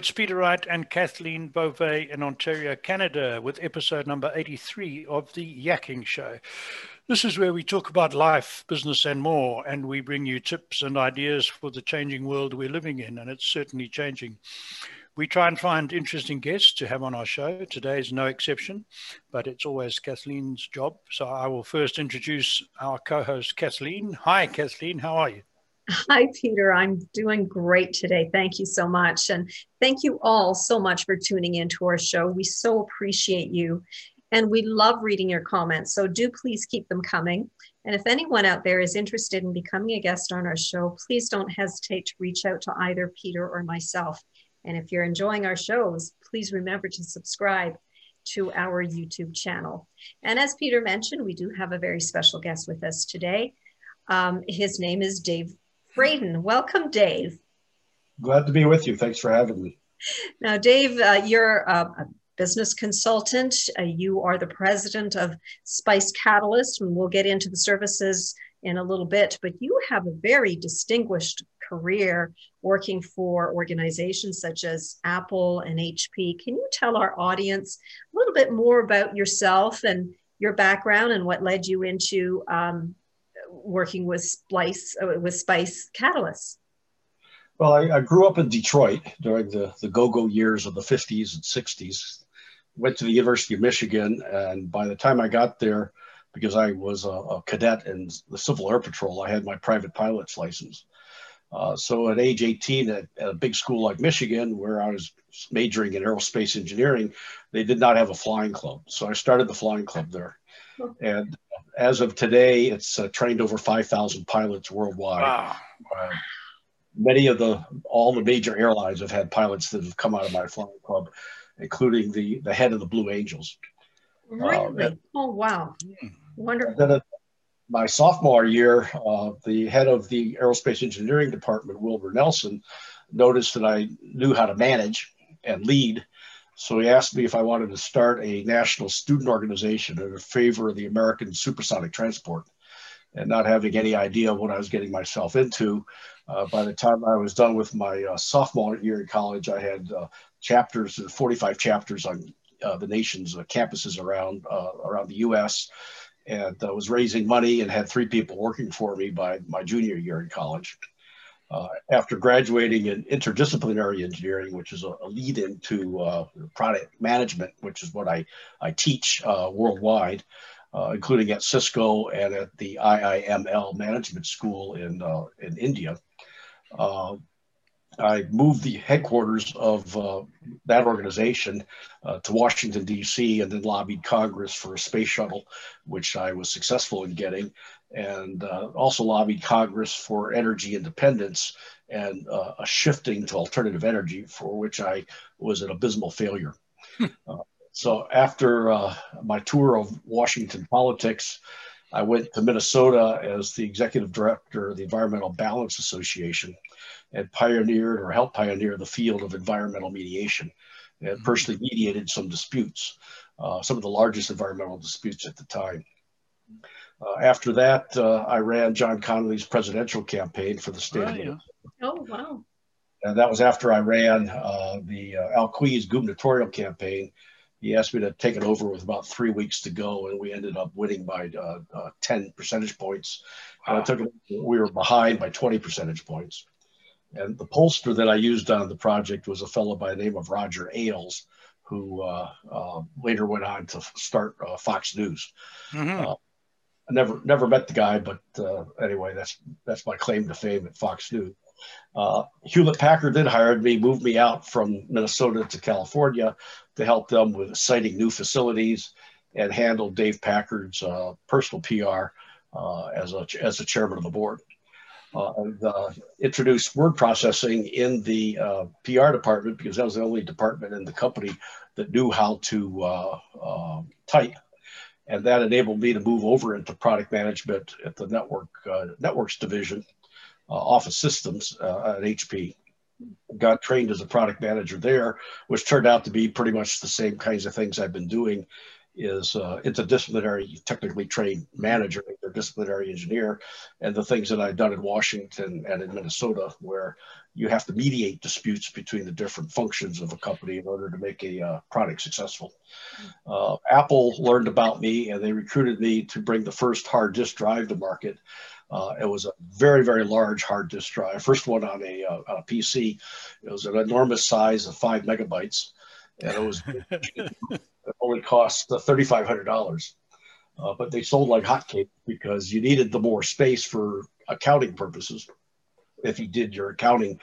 It's Peter Wright and Kathleen Beauvais in Ontario, Canada, with episode number 83 of The Yakking Show. This is where we talk about life, business, and more, and we bring you tips and ideas for the changing world we're living in, and it's certainly changing. We try and find interesting guests to have on our show. Today is no exception, but it's always Kathleen's job. So I will first introduce our co host, Kathleen. Hi, Kathleen. How are you? Hi, Peter. I'm doing great today. Thank you so much. And thank you all so much for tuning into our show. We so appreciate you. And we love reading your comments. So do please keep them coming. And if anyone out there is interested in becoming a guest on our show, please don't hesitate to reach out to either Peter or myself. And if you're enjoying our shows, please remember to subscribe to our YouTube channel. And as Peter mentioned, we do have a very special guest with us today. Um, his name is Dave Fradin. Welcome, Dave. Glad to be with you. Thanks for having me. Now, Dave, uh, you're a, a, business consultant. Uh, you are the president of Spice Catalyst, and we'll get into the services in a little bit, but you have a very distinguished career working for organizations such as Apple and HP. Can you tell our audience a little bit more about yourself and your background and what led you into um, working with Splice uh, with Spice Catalyst? Well, I, I, grew up in Detroit during the, the go-go years of the 50s and 60s. Went to the University of Michigan, and by the time I got there, because I was a, a cadet in the Civil Air Patrol, I had my private pilot's license. Uh, so at age 18, at, at, a big school like Michigan, where I was majoring in aerospace engineering, they did not have a flying club. So I started the flying club there. And as of today, it's uh, trained over 5,000 pilots worldwide. Wow. Uh, many of the, all the major airlines have had pilots that have come out of my flying club, including the, the head of the Blue Angels. Really? Uh, oh, wow. Wonderful. Then at my sophomore year, uh, the head of the aerospace engineering department, Wilbur Nelson, noticed that I knew how to manage and lead so he asked me if I wanted to start a national student organization in favor of the American supersonic transport. And not having any idea what I was getting myself into, uh, by the time I was done with my uh, sophomore year in college, I had uh, chapters, 45 chapters on uh, the nation's uh, campuses around uh, around the U.S. And I was raising money and had three people working for me by my junior year in college. Uh, after graduating in interdisciplinary engineering, which is a, a lead into uh, product management, which is what I, I teach uh, worldwide, uh, including at Cisco and at the IIML Management School in, uh, in India. Uh, I moved the headquarters of that organization to Washington, D.C., and then lobbied Congress for a space shuttle, which I was successful in getting and uh, also lobbied Congress for energy independence and uh, a shifting to alternative energy, for which I was an abysmal failure. Hmm. uh, so after uh, my tour of Washington politics, I went to Minnesota as the executive director of the Environmental Balance Association and pioneered or helped pioneer the field of environmental mediation and hmm. personally mediated some disputes, uh, some of the largest environmental disputes at the time. Uh, after that, uh, I ran John Connolly's presidential campaign for the state. Oh, yeah. oh wow. And that was after I ran uh, the uh, Al Quie's gubernatorial campaign. He asked me to take it over with about three weeks to go, and we ended up winning by uh, uh, 10 percentage points. Wow. took it, we were behind by 20 percentage points. And the pollster that I used on the project was a fellow by the name of Roger Ailes, who later went on to start Fox News. Mm-hmm I never never met the guy, but uh, anyway, that's that's my claim to fame at Fox News. Uh, Hewlett Packard then hired me, moved me out from Minnesota to California to help them with siting new facilities and handle Dave Packard's uh, personal PR uh, as a as a chairman of the board. Uh, and uh, introduced word processing in the PR department because that was the only department in the company that knew how to type and that enabled me to move over into product management at the network uh, networks division, uh, Office Systems uh, at HP. Got trained as a product manager there, which turned out to be pretty much the same kinds of things I've been doing. Is uh, interdisciplinary, technically trained manager, or disciplinary engineer, and the things that I've done in Washington and in Minnesota, where you have to mediate disputes between the different functions of a company in order to make a uh, product successful. Uh, Apple learned about me and they recruited me to bring the first hard disk drive to market. Uh, it was a very, very large hard disk drive. First one on a, uh, on a PC. It was an enormous size of five megabytes, and it was it only cost thirty five hundred dollars. Uh, but they sold like hotcakes because you needed the more space for accounting purposes if you did your accounting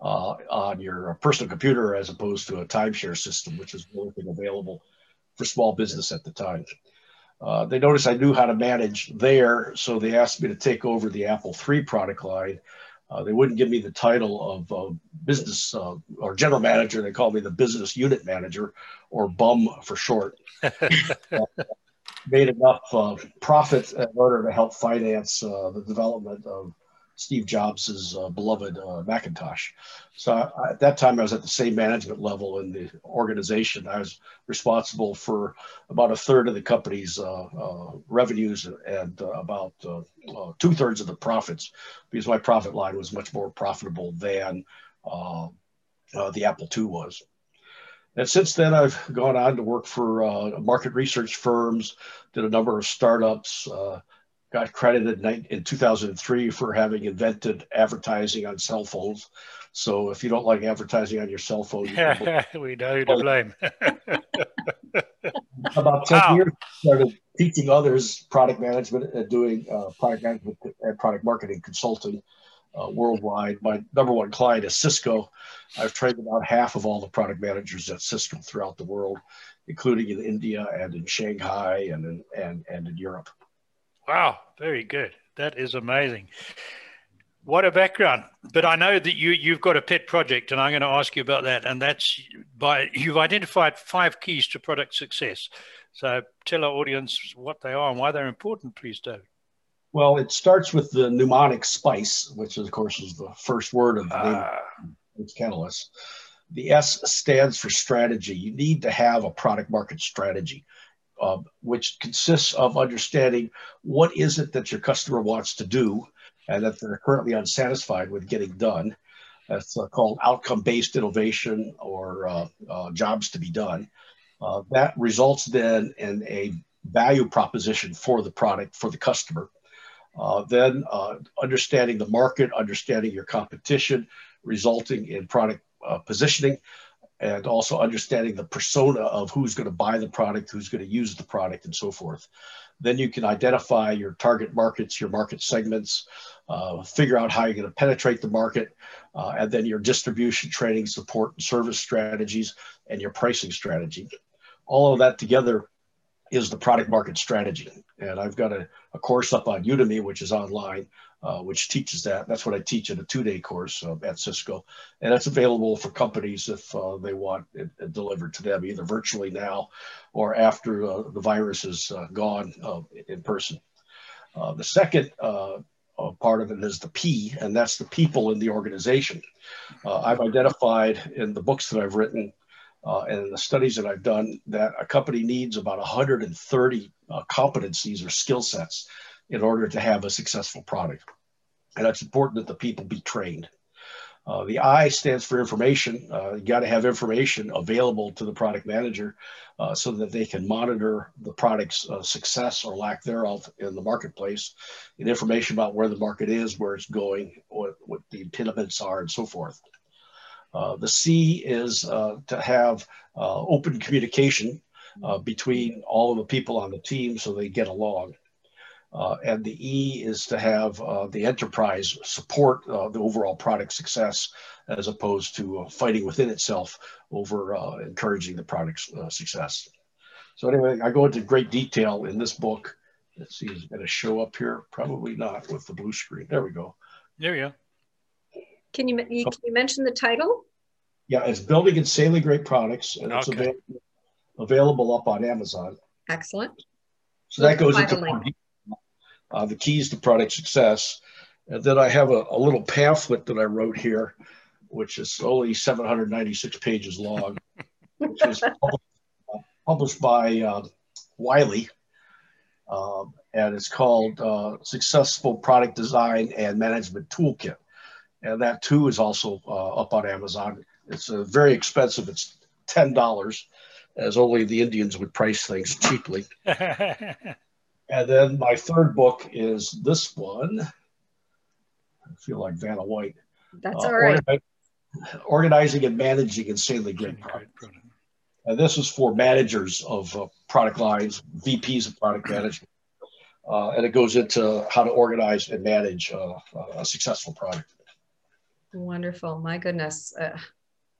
uh, on your personal computer as opposed to a timeshare system, which was only thing available for small business at the time. Uh, they noticed I knew how to manage there, so they asked me to take over the Apple III product line. Uh, they wouldn't give me the title of uh, business uh, or general manager. They called me the business unit manager, or BUM for short. made enough uh, profit in order to help finance uh, the development of Steve Jobs' uh, beloved uh, Macintosh. So I, at that time, I was at the same management level in the organization. I was responsible for about a third of the company's uh, uh revenues and uh, about uh, two thirds of the profits, because my profit line was much more profitable than the Apple II was. And since then, I've gone on to work for market research firms, did a number of startups got credited in 2003 for having invented advertising on cell phones. So if you don't like advertising on your cell phone, you we know who to blame. About 10 wow. years, started teaching others product management and doing uh, product management and product marketing consulting uh, worldwide. My number one client is Cisco. I've trained about half of all the product managers at Cisco throughout the world, including in India and in Shanghai and in, and, and in Europe. Wow, very good. That is amazing. What a background! But I know that you you've got a pet project, and I'm going to ask you about that. And that's by you've identified five keys to product success. So tell our audience what they are and why they're important, please, David. Well, it starts with the mnemonic SPICE, which of course is the first word of the uh, ah. Catalyst. The S stands for strategy. You need to have a product market strategy uh, which consists of understanding what is it that your customer wants to do and that they're currently unsatisfied with getting done. That's uh, called outcome based innovation or uh, uh, jobs to be done. Uh, that results then in a value proposition for the product for the customer. Uh, then understanding the market, understanding your competition, resulting in product positioning, and also understanding the persona of who's going to buy the product, who's going to use the product, and so forth. Then you can identify your target markets, your market segments, uh, figure out how you're going to penetrate the market, uh, and then your distribution, training, support, and service strategies, and your pricing strategy. All of that together is the product market strategy. And I've got a, a course up on Udemy, which is online, uh, which teaches that. That's what I teach in a two-day course uh, at Cisco, and that's available for companies if uh, they want it, it, delivered to them either virtually now or after uh, the virus is uh, gone uh, in person. the second part of it is the P, and that's the people in the organization. I've identified in the books that I've written and in the studies that I've done that a company needs about 130 competencies or skill sets in order to have a successful product. And it's important that the people be trained. Uh, the I stands for information. Uh, you got to have information available to the product manager uh, so that they can monitor the product's uh, success or lack thereof in the marketplace, and information about where the market is, where it's going, what, what the impediments are, and so forth. Uh, the C is uh, to have open communication between all of the people on the team so they get along. Uh, and the E is to have uh, the enterprise support uh, the overall product success as opposed to uh, fighting within itself over uh, encouraging the product's uh, success. So anyway, I go into great detail in this book. Let's see, is it going to show up here? Probably not with the blue screen. There we go. There we go. Can you, can you mention the title? Yeah, it's Building Insanely Great Products, and it's available, available up on Amazon. Excellent. So that goes into more detail uh, the keys to product success. And then I have a, a, little pamphlet that I wrote here, which is only 796 pages long, which was published, uh, published by uh, Wiley. Um, and it's called uh, Successful Product Design and Management Toolkit. And that too is also uh, up on Amazon. It's uh, very expensive. It's ten dollars, as only the Indians would price things cheaply. and then my third book is this one. I feel like Vanna White. That's uh, all right. Organizing and Managing Insanely Great Product. And this is for managers of uh, product lines, VPs of product management. Uh, and it goes into how to organize and manage uh, a successful product. Wonderful. My goodness.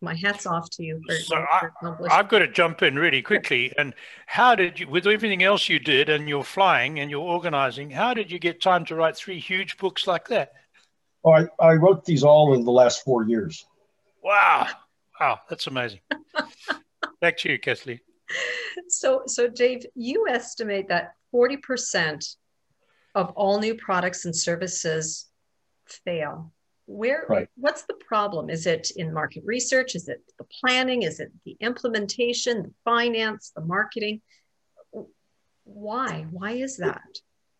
My hat's off to you. For, so I, I've got to jump in really quickly. And how did you, with everything else you did and you're flying and you're organizing, how did you get time to write three huge books like that? Oh, I, I wrote these all in the last four years. Wow. Wow. That's amazing. Back to you, Kathleen. So, so Dave, you estimate that 40% of all new products and services fail. Where, right. what's the problem? Is it in market research? Is it the planning? Is it the implementation, the finance, the marketing? Why? Why is that?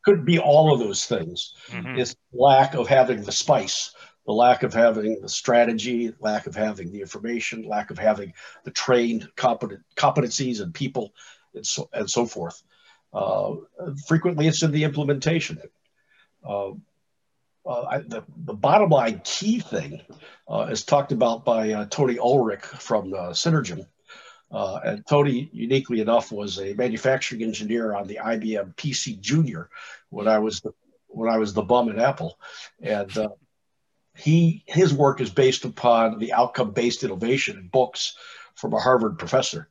Could be all of those things. Mm-hmm. It's lack of having the spice, the lack of having the strategy, lack of having the information, lack of having the trained competent competencies and people, and so and so forth. Uh, frequently, it's in the implementation. Uh, uh, I, the, the bottom line key thing uh, is talked about by uh, Tony Ulwick from uh, Synergem. and Tony, uniquely enough, was a manufacturing engineer on the IBM PC Junior when I was the, when I was the bum at Apple, and he his work is based upon the outcome-based innovation in books from a Harvard professor.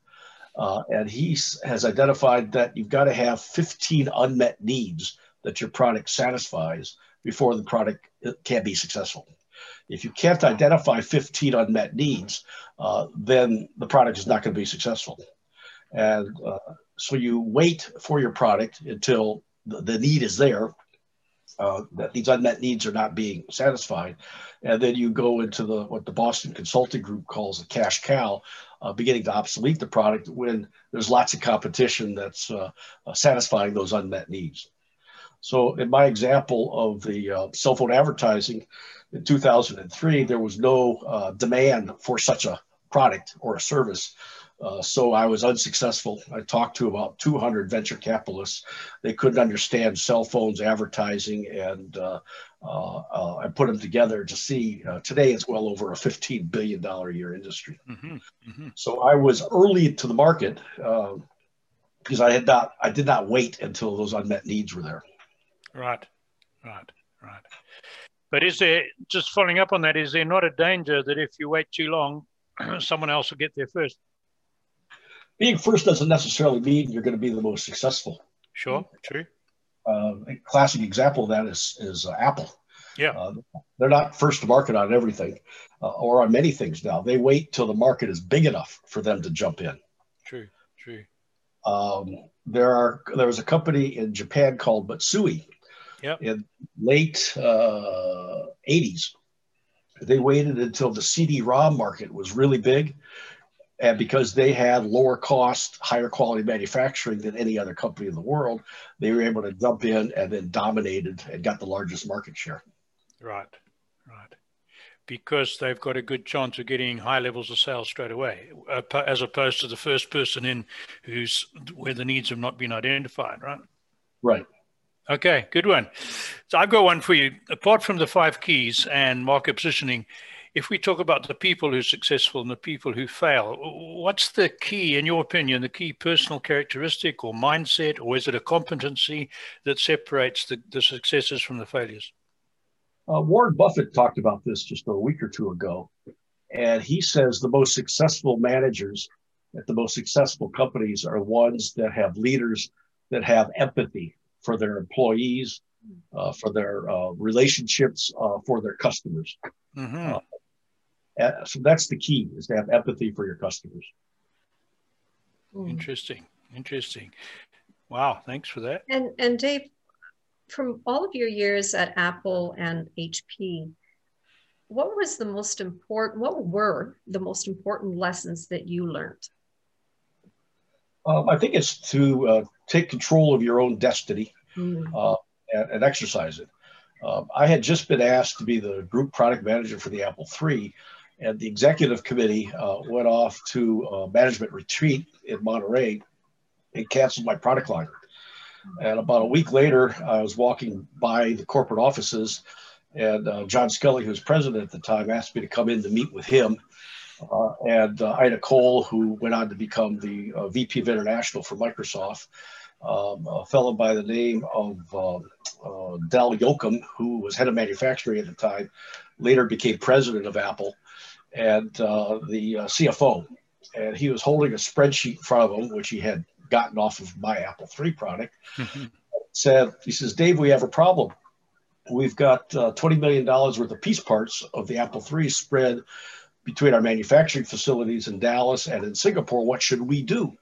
Uh, and he has identified that you've got to have 15 unmet needs that your product satisfies before the product can be successful. If you can't identify 15 unmet needs, uh, then the product is not going to be successful. And uh, so you wait for your product until the, the need is there, uh, that these unmet needs are not being satisfied. And then you go into the what the Boston Consulting Group calls a cash cow, uh, beginning to obsolete the product when there's lots of competition that's uh, satisfying those unmet needs. So, in my example of the uh, cell phone advertising in 2003, there was no uh, demand for such a product or a service. Uh, so I was unsuccessful. I talked to about 200 venture capitalists. They couldn't understand cell phones advertising, and uh, uh, uh, I put them together to see. Uh, today, it's well over a 15 billion dollar a year industry. Mm-hmm, mm-hmm. So I was early to the market because I had not. I did not wait until those unmet needs were there. Right, right, right. But is there just following up on that? Is there not a danger that if you wait too long, someone else will get there first? being first doesn't necessarily mean you're going to be the most successful. Sure, true. Uh, a classic example of that is is uh, Apple. Yeah, uh, they're not first to market on everything, uh, or on many things now. They wait till the market is big enough for them to jump in. True, true. Um, there are there was a company in Japan called Matsui. Yep. In late '80s, uh, they waited until the CD-ROM market was really big and because they had lower cost, higher quality manufacturing than any other company in the world, they were able to jump in and then dominated and got the largest market share. Right, right. Because they've got a good chance of getting high levels of sales straight away, as opposed to the first person in who's where the needs have not been identified, right? Right. Okay, good one. So I've got one for you. Apart from the five keys and market positioning, if we talk about the people who are successful and the people who fail, what's the key, in your opinion, the key personal characteristic or mindset, or is it a competency that separates the, the successes from the failures? Uh, Warren Buffett talked about this just a week or two ago. And he says the most successful managers at the most successful companies are ones that have leaders that have empathy for their employees, uh, for their uh, relationships, uh, for their customers. Mm-hmm. Uh, so that's the key is to have empathy for your customers. Hmm. Interesting. Interesting. Wow. Thanks for that. And, and Dave, from all of your years at Apple and HP, what was the most important, what were the most important lessons that you learned? Um, I think it's to uh, take control of your own destiny mm. uh, and, and, exercise it. Um, I had just been asked to be the group product manager for the Apple III, and the executive committee uh, went off to a management retreat in Monterey and canceled my product line. And about a week later, I was walking by the corporate offices, and uh, John Sculley, who was president at the time, asked me to come in to meet with him. Uh, and uh, Ida Cole, who went on to become the uh, VP of International for Microsoft, um, a fellow by the name of uh, uh, Del Yocam, who was head of manufacturing at the time, later became president of Apple, and the CFO. And he was holding a spreadsheet in front of him, which he had gotten off of my Apple III product. Mm-hmm. Said, he says, Dave, we have a problem. We've got uh, $20 million worth of piece parts of the Apple III spread between our manufacturing facilities in Dallas and in Singapore. What should we do?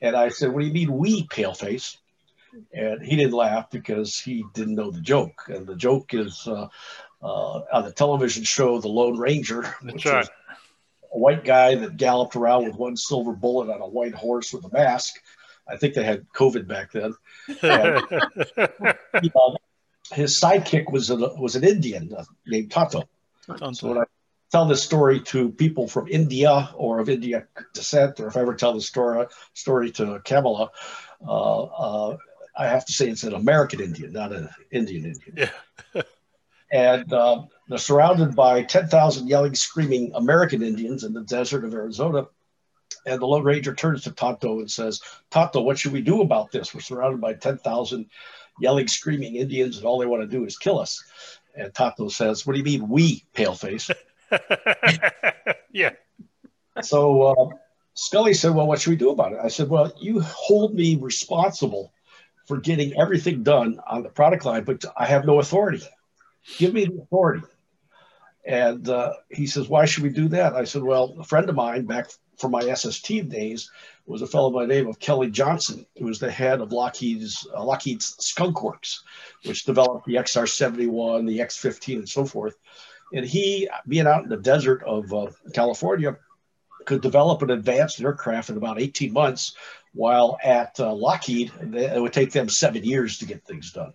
And I said, What do you mean, we, paleface? And he didn't laugh because he didn't know the joke. And the joke is uh, uh, on the television show, The Lone Ranger. That's right a white guy that galloped around with one silver bullet on a white horse with a mask. I think they had COVID back then. And, you know, his sidekick was an, was an Indian uh, named Tonto. So when I tell this story to people from India or of India descent, or if I ever tell the story story to Kamala, uh, uh, I have to say it's an American Indian, not an Indian Indian. Yeah. and uh, they're surrounded by 10,000 yelling, screaming American Indians in the desert of Arizona. And the Lone Ranger turns to Tonto and says, Tonto, what should we do about this? We're surrounded by 10,000 yelling, screaming Indians, and all they want to do is kill us. And Tonto says, What do you mean, we, paleface? yeah. So uh, Sculley said, Well, what should we do about it? I said, Well, you hold me responsible for getting everything done on the product line, but I have no authority. Give me the authority. And uh, he says, Why should we do that? I said, Well, a friend of mine back from my SST days was a fellow by the name of Kelly Johnson, who was the head of Lockheed's, uh, Lockheed's Skunk Works, which developed the SR 71, the X 15, and so forth. And he, being out in the desert of uh, California, could develop an advanced aircraft in about 18 months, while at uh, Lockheed, it would take them seven years to get things done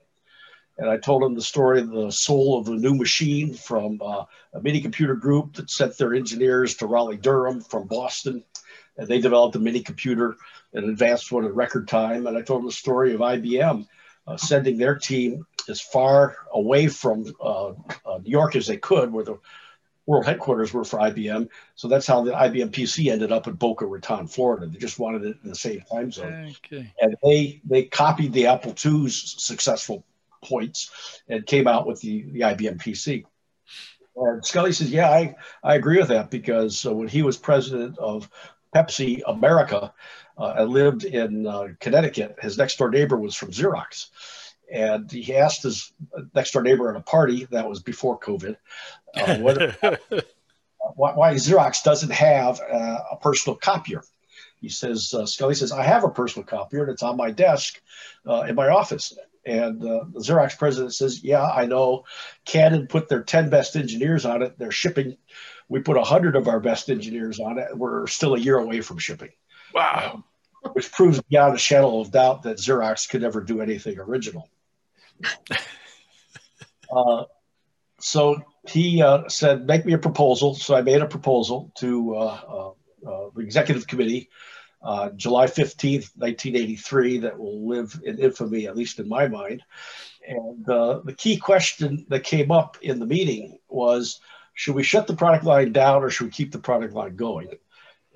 and I told him the story of the soul of a new machine from uh, a mini computer group that sent their engineers to Raleigh Durham from Boston. And they developed a mini computer, an advanced one in record time. And I told him the story of IBM uh, sending their team as far away from uh, uh New York as they could, where the world headquarters were for IBM. So that's how the IBM PC ended up in Boca Raton, Florida. They just wanted it in the same time zone. Okay. And they they copied the Apple II's successful points and came out with the, the IBM PC. And Sculley says, Yeah, I, I agree with that because uh, when he was president of Pepsi America uh, and lived in uh, Connecticut, his next door neighbor was from Xerox. And he asked his next door neighbor at a party, that was before COVID, uh, whether, why, why, Xerox doesn't have uh, a personal copier. He says, uh, Sculley says, I have a personal copier and it's on my desk in my office. And uh, the Xerox president says, Yeah, I know. Canon put their 10 best engineers on it. They're shipping. We put 100 of our best engineers on it. We're still a year away from shipping. Wow. Um, which proves beyond a shadow of doubt that Xerox could never do anything original. uh, so he uh, said, Make me a proposal. So I made a proposal to uh, uh, uh, the executive committee uh, July 15th, 1983, that will live in infamy, at least in my mind. And uh, the key question that came up in the meeting was should we shut the product line down or should we keep the product line going?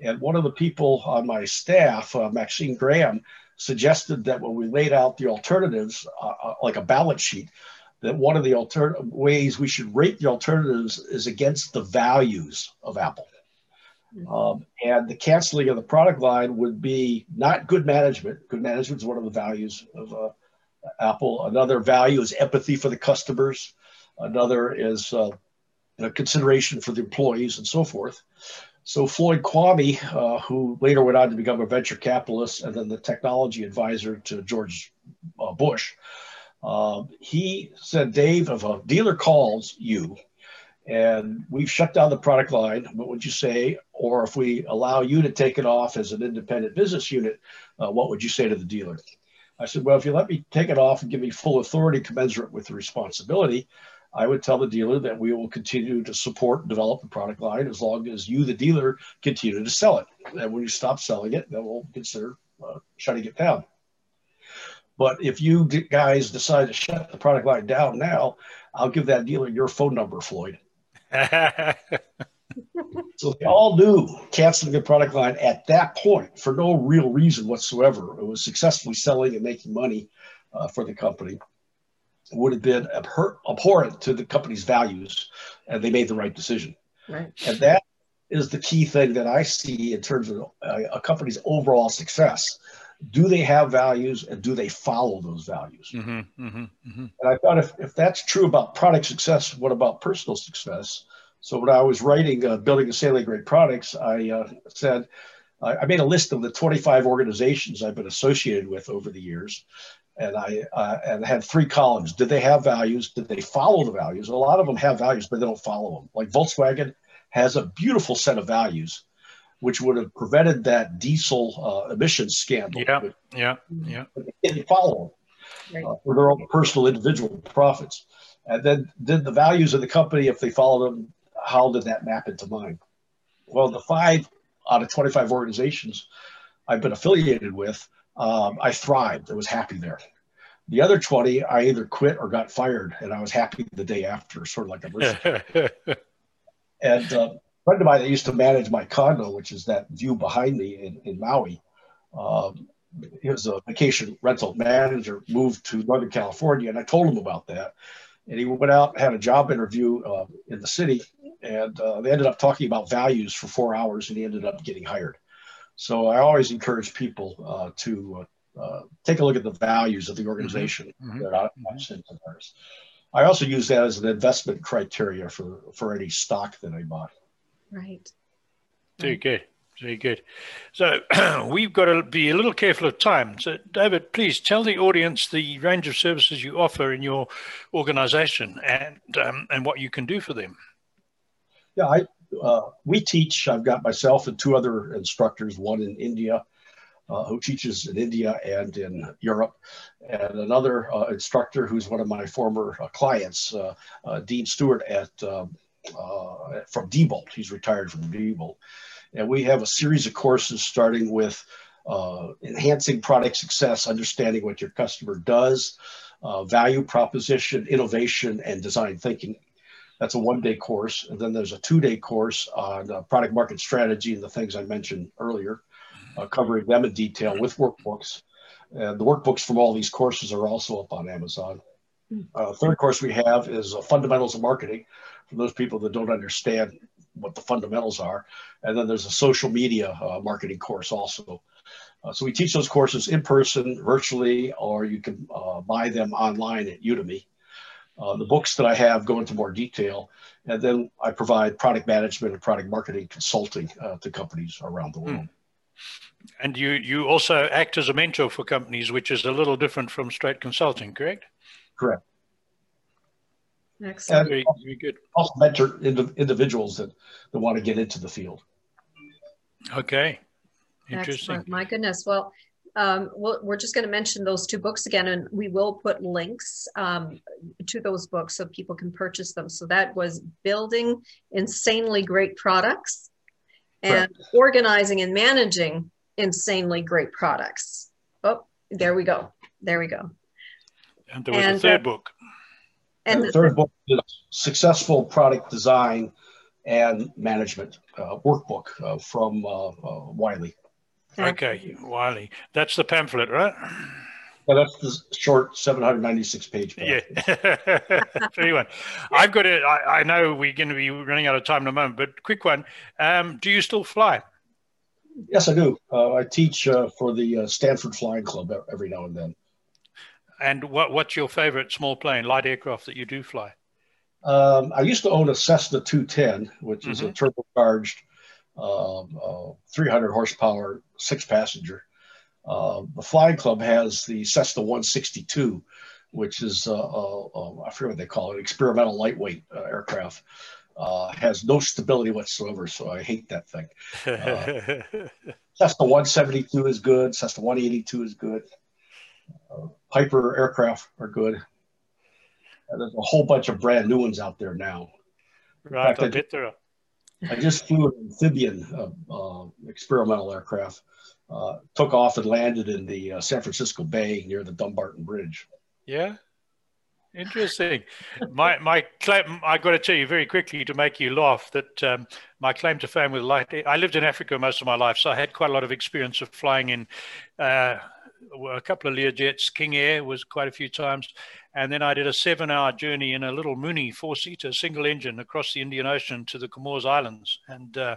And one of the people on my staff, uh, Maxine Graham, suggested that when we laid out the alternatives, uh, uh, like a balance sheet, that one of the alter- ways we should rate the alternatives is against the values of Apple. Um, and the canceling of the product line would be not good management. Good management is one of the values of uh, Apple. Another value is empathy for the customers. Another is uh, consideration for the employees and so forth. So Floyd Kvamme, uh, who later went on to become a venture capitalist and then the technology advisor to George uh, Bush, um, he said, Dave, if a dealer calls you and we've shut down the product line, what would you say? Or if we allow you to take it off as an independent business unit, uh, what would you say to the dealer? I said, well, if you let me take it off and give me full authority commensurate with the responsibility, I would tell the dealer that we will continue to support and develop the product line as long as you, the dealer, continue to sell it. And when you stop selling it, then we'll consider uh, shutting it down. But if you guys decide to shut the product line down now, I'll give that dealer your phone number, Floyd. so they all knew canceling the product line at that point for no real reason whatsoever. It was successfully selling and making money uh, for the company would have been abhor- abhorrent to the company's values, and they made the right decision. Right. And that is the key thing that I see in terms of a, a, company's overall success. Do they have values and do they follow those values? Mm-hmm, mm-hmm, mm-hmm. And I thought if, if that's true about product success, what about personal success? So when I was writing uh, Building Insanely Great Products, I uh, said, I made a list of the 25 organizations I've been associated with over the years and I uh, and had three columns. Did they have values? Did they follow the values? A lot of them have values, but they don't follow them. Like Volkswagen has a beautiful set of values, which would have prevented that diesel uh, emissions scandal. Yeah, yeah, yeah. They didn't follow them uh, for their own personal individual profits. And then did the values of the company, if they followed them, how did that map into mine? Well, the five out of 25 organizations I've been affiliated with um, I thrived. I was happy there. The other 20, I either quit or got fired, and I was happy the day after, sort of like a mercenary. and uh, a friend of mine that used to manage my condo, which is that view behind me in, in Maui, um, he was a vacation rental manager, moved to Northern California, and I told him about that. And he went out, had a job interview uh, in the city, and uh, they ended up talking about values for four hours, and he ended up getting hired. So I always encourage people uh, to uh, take a look at the values of the organization. Mm-hmm. mm-hmm. I also use that as an investment criteria for, for any stock that I buy. Right. Very good. Very good. So we've got to be a little careful of time. So, David, please tell the audience the range of services you offer in your organization and um, and what you can do for them. Yeah, I, uh, we teach. I've got myself and two other instructors, one in India uh, who teaches in India and in Europe, and another uh, instructor who's one of my former uh, clients, uh, uh, Dean Stewart at um, from Diebold. He's retired from Diebold, and we have a series of courses starting with enhancing product success, understanding what your customer does. value proposition, innovation, and design thinking that's a one day course. And then there's a two day course on uh, product market strategy and the things I mentioned earlier, uh, covering them in detail with workbooks. And the workbooks from all these courses are also up on Amazon. Hmm. Uh, third course we have is uh, fundamentals of marketing for those people that don't understand what the fundamentals are. And then there's a social media uh, marketing course also. Uh, so we teach those courses in person, virtually, or you can buy them online at Udemy. Uh, the books that I have go into more detail, and then I provide product management and product marketing consulting uh, to companies around the world. Hmm. And you you also act as a mentor for companies, which is a little different from straight consulting, correct? Correct. Excellent. Very, very, good. Also mentor individuals that, that want to get into the field. Okay. Interesting. Excellent. My goodness. Well, um, we we are just going to mention those two books again, and we will put links um, to those books so people can purchase them. So that was Building Insanely Great Products and Organizing and Managing Insanely Great Products. Oh, there we go. There we go. And there was and, a third uh, book. And, the third book is Successful Product Design and Management uh, Workbook uh, from uh, uh, Wiley. Okay, Wiley. That's the pamphlet, right? Yeah, that's the short 796 page. Pamphlet. Yeah. Three one. I've got it. I, I, know we're going to be running out of time in a moment, but quick one. Um, do you still fly? Yes, I do. Uh, I teach uh, for the uh, Stanford Flying Club every now and then. And what, what's your favorite small plane, light aircraft that you do fly? Um, I used to own a Cessna 210, which mm-hmm. is a mm-hmm. turbocharged um, uh, 300 horsepower, six passenger. Uh, the flying club has the Cessna 162, which is uh, uh, I forget what they call it, experimental lightweight aircraft. has no stability whatsoever, so I hate that thing. Cessna 172 is good. Cessna 182 is good. Uh, Piper aircraft are good. There's a whole bunch of brand new ones out there now. Right, fact, I, I just flew an amphibian uh, uh, experimental aircraft. Uh, took off and landed in the uh, San Francisco Bay near the Dumbarton Bridge. Yeah, interesting. my my claim, I got to tell you very quickly to make you laugh that um, my claim to fame with light. I lived in Africa most of my life, so I had quite a lot of experience of flying in. A couple of Learjets, King Air was quite a few times, and then I did a seven hour journey in a little Mooney four seater single engine across the Indian Ocean to the Comores Islands. And uh,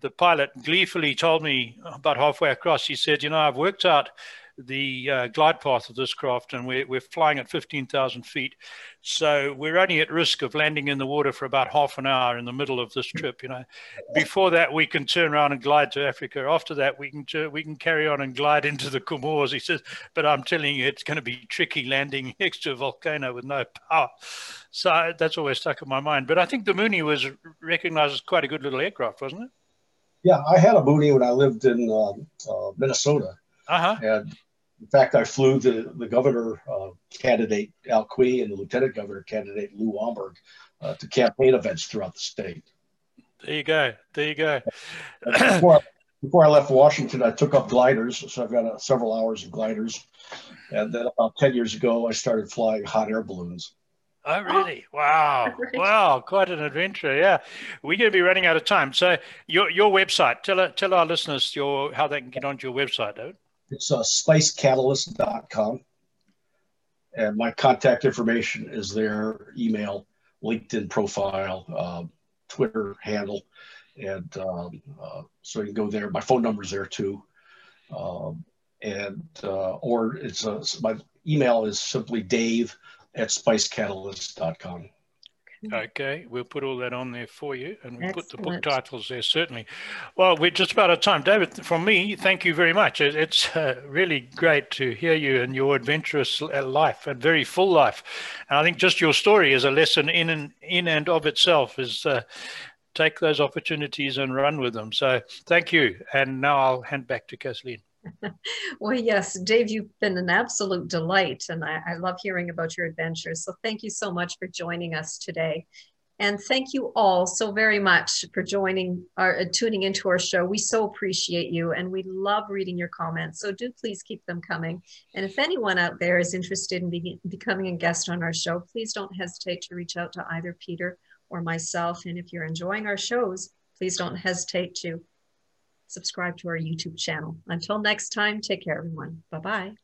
the pilot gleefully told me about halfway across, he said, You know, I've worked out the uh, glide path of this craft, and we're, we're flying at 15,000 feet. So we're only at risk of landing in the water for about half an hour in the middle of this trip. You know, before that we can turn around and glide to Africa. After that we can we can carry on and glide into the Comores. He says, but I'm telling you, it's going to be tricky landing next to a volcano with no power. So that's always stuck in my mind. But I think the Mooney was recognized as quite a good little aircraft, wasn't it? Yeah, I had a Mooney when I lived in um, uh, Minnesota. Uh-huh. And in fact, I flew the, the governor uh, candidate, Al Quie, and the lieutenant governor candidate, Lou Wangberg, uh, to campaign events throughout the state. There you go. There you go. before, I, before, I, left Washington, I took up gliders. So I've got uh, several hours of gliders. And then about 10 years ago, I started flying hot air balloons. Oh, really? Wow. Wow. Quite an adventure. Yeah. We're going to be running out of time. So your, your website, tell, tell our listeners your, how they can get onto your website, David. It's uh, spicecatalyst.com. And my contact information is there email, LinkedIn profile, uh, Twitter handle. And um, uh, so you can go there. My phone number is there too. Um, and uh, or it's uh, my email is simply dave at spicecatalyst.com. Okay, we'll put all that on there for you and we'll put the book titles there, certainly. Well, we're just about out of time. David, from me, thank you very much. It's uh, really great to hear you and your adventurous uh, life and very full life. And I think just your story is a lesson in and, in and of itself is uh, take those opportunities and run with them. So thank you. And now I'll hand back to Kathleen. well, yes, Dave, you've been an absolute delight, and I, I, love hearing about your adventures. So, thank you so much for joining us today. And thank you all so very much for joining our uh, tuning into our show. We so appreciate you and we love reading your comments. So do please keep them coming. And if anyone out there is interested in be becoming a guest on our show, please don't hesitate to reach out to either Peter or myself. And if you're enjoying our shows, please don't hesitate to subscribe to our YouTube channel. Until next time, take care, everyone. Bye bye.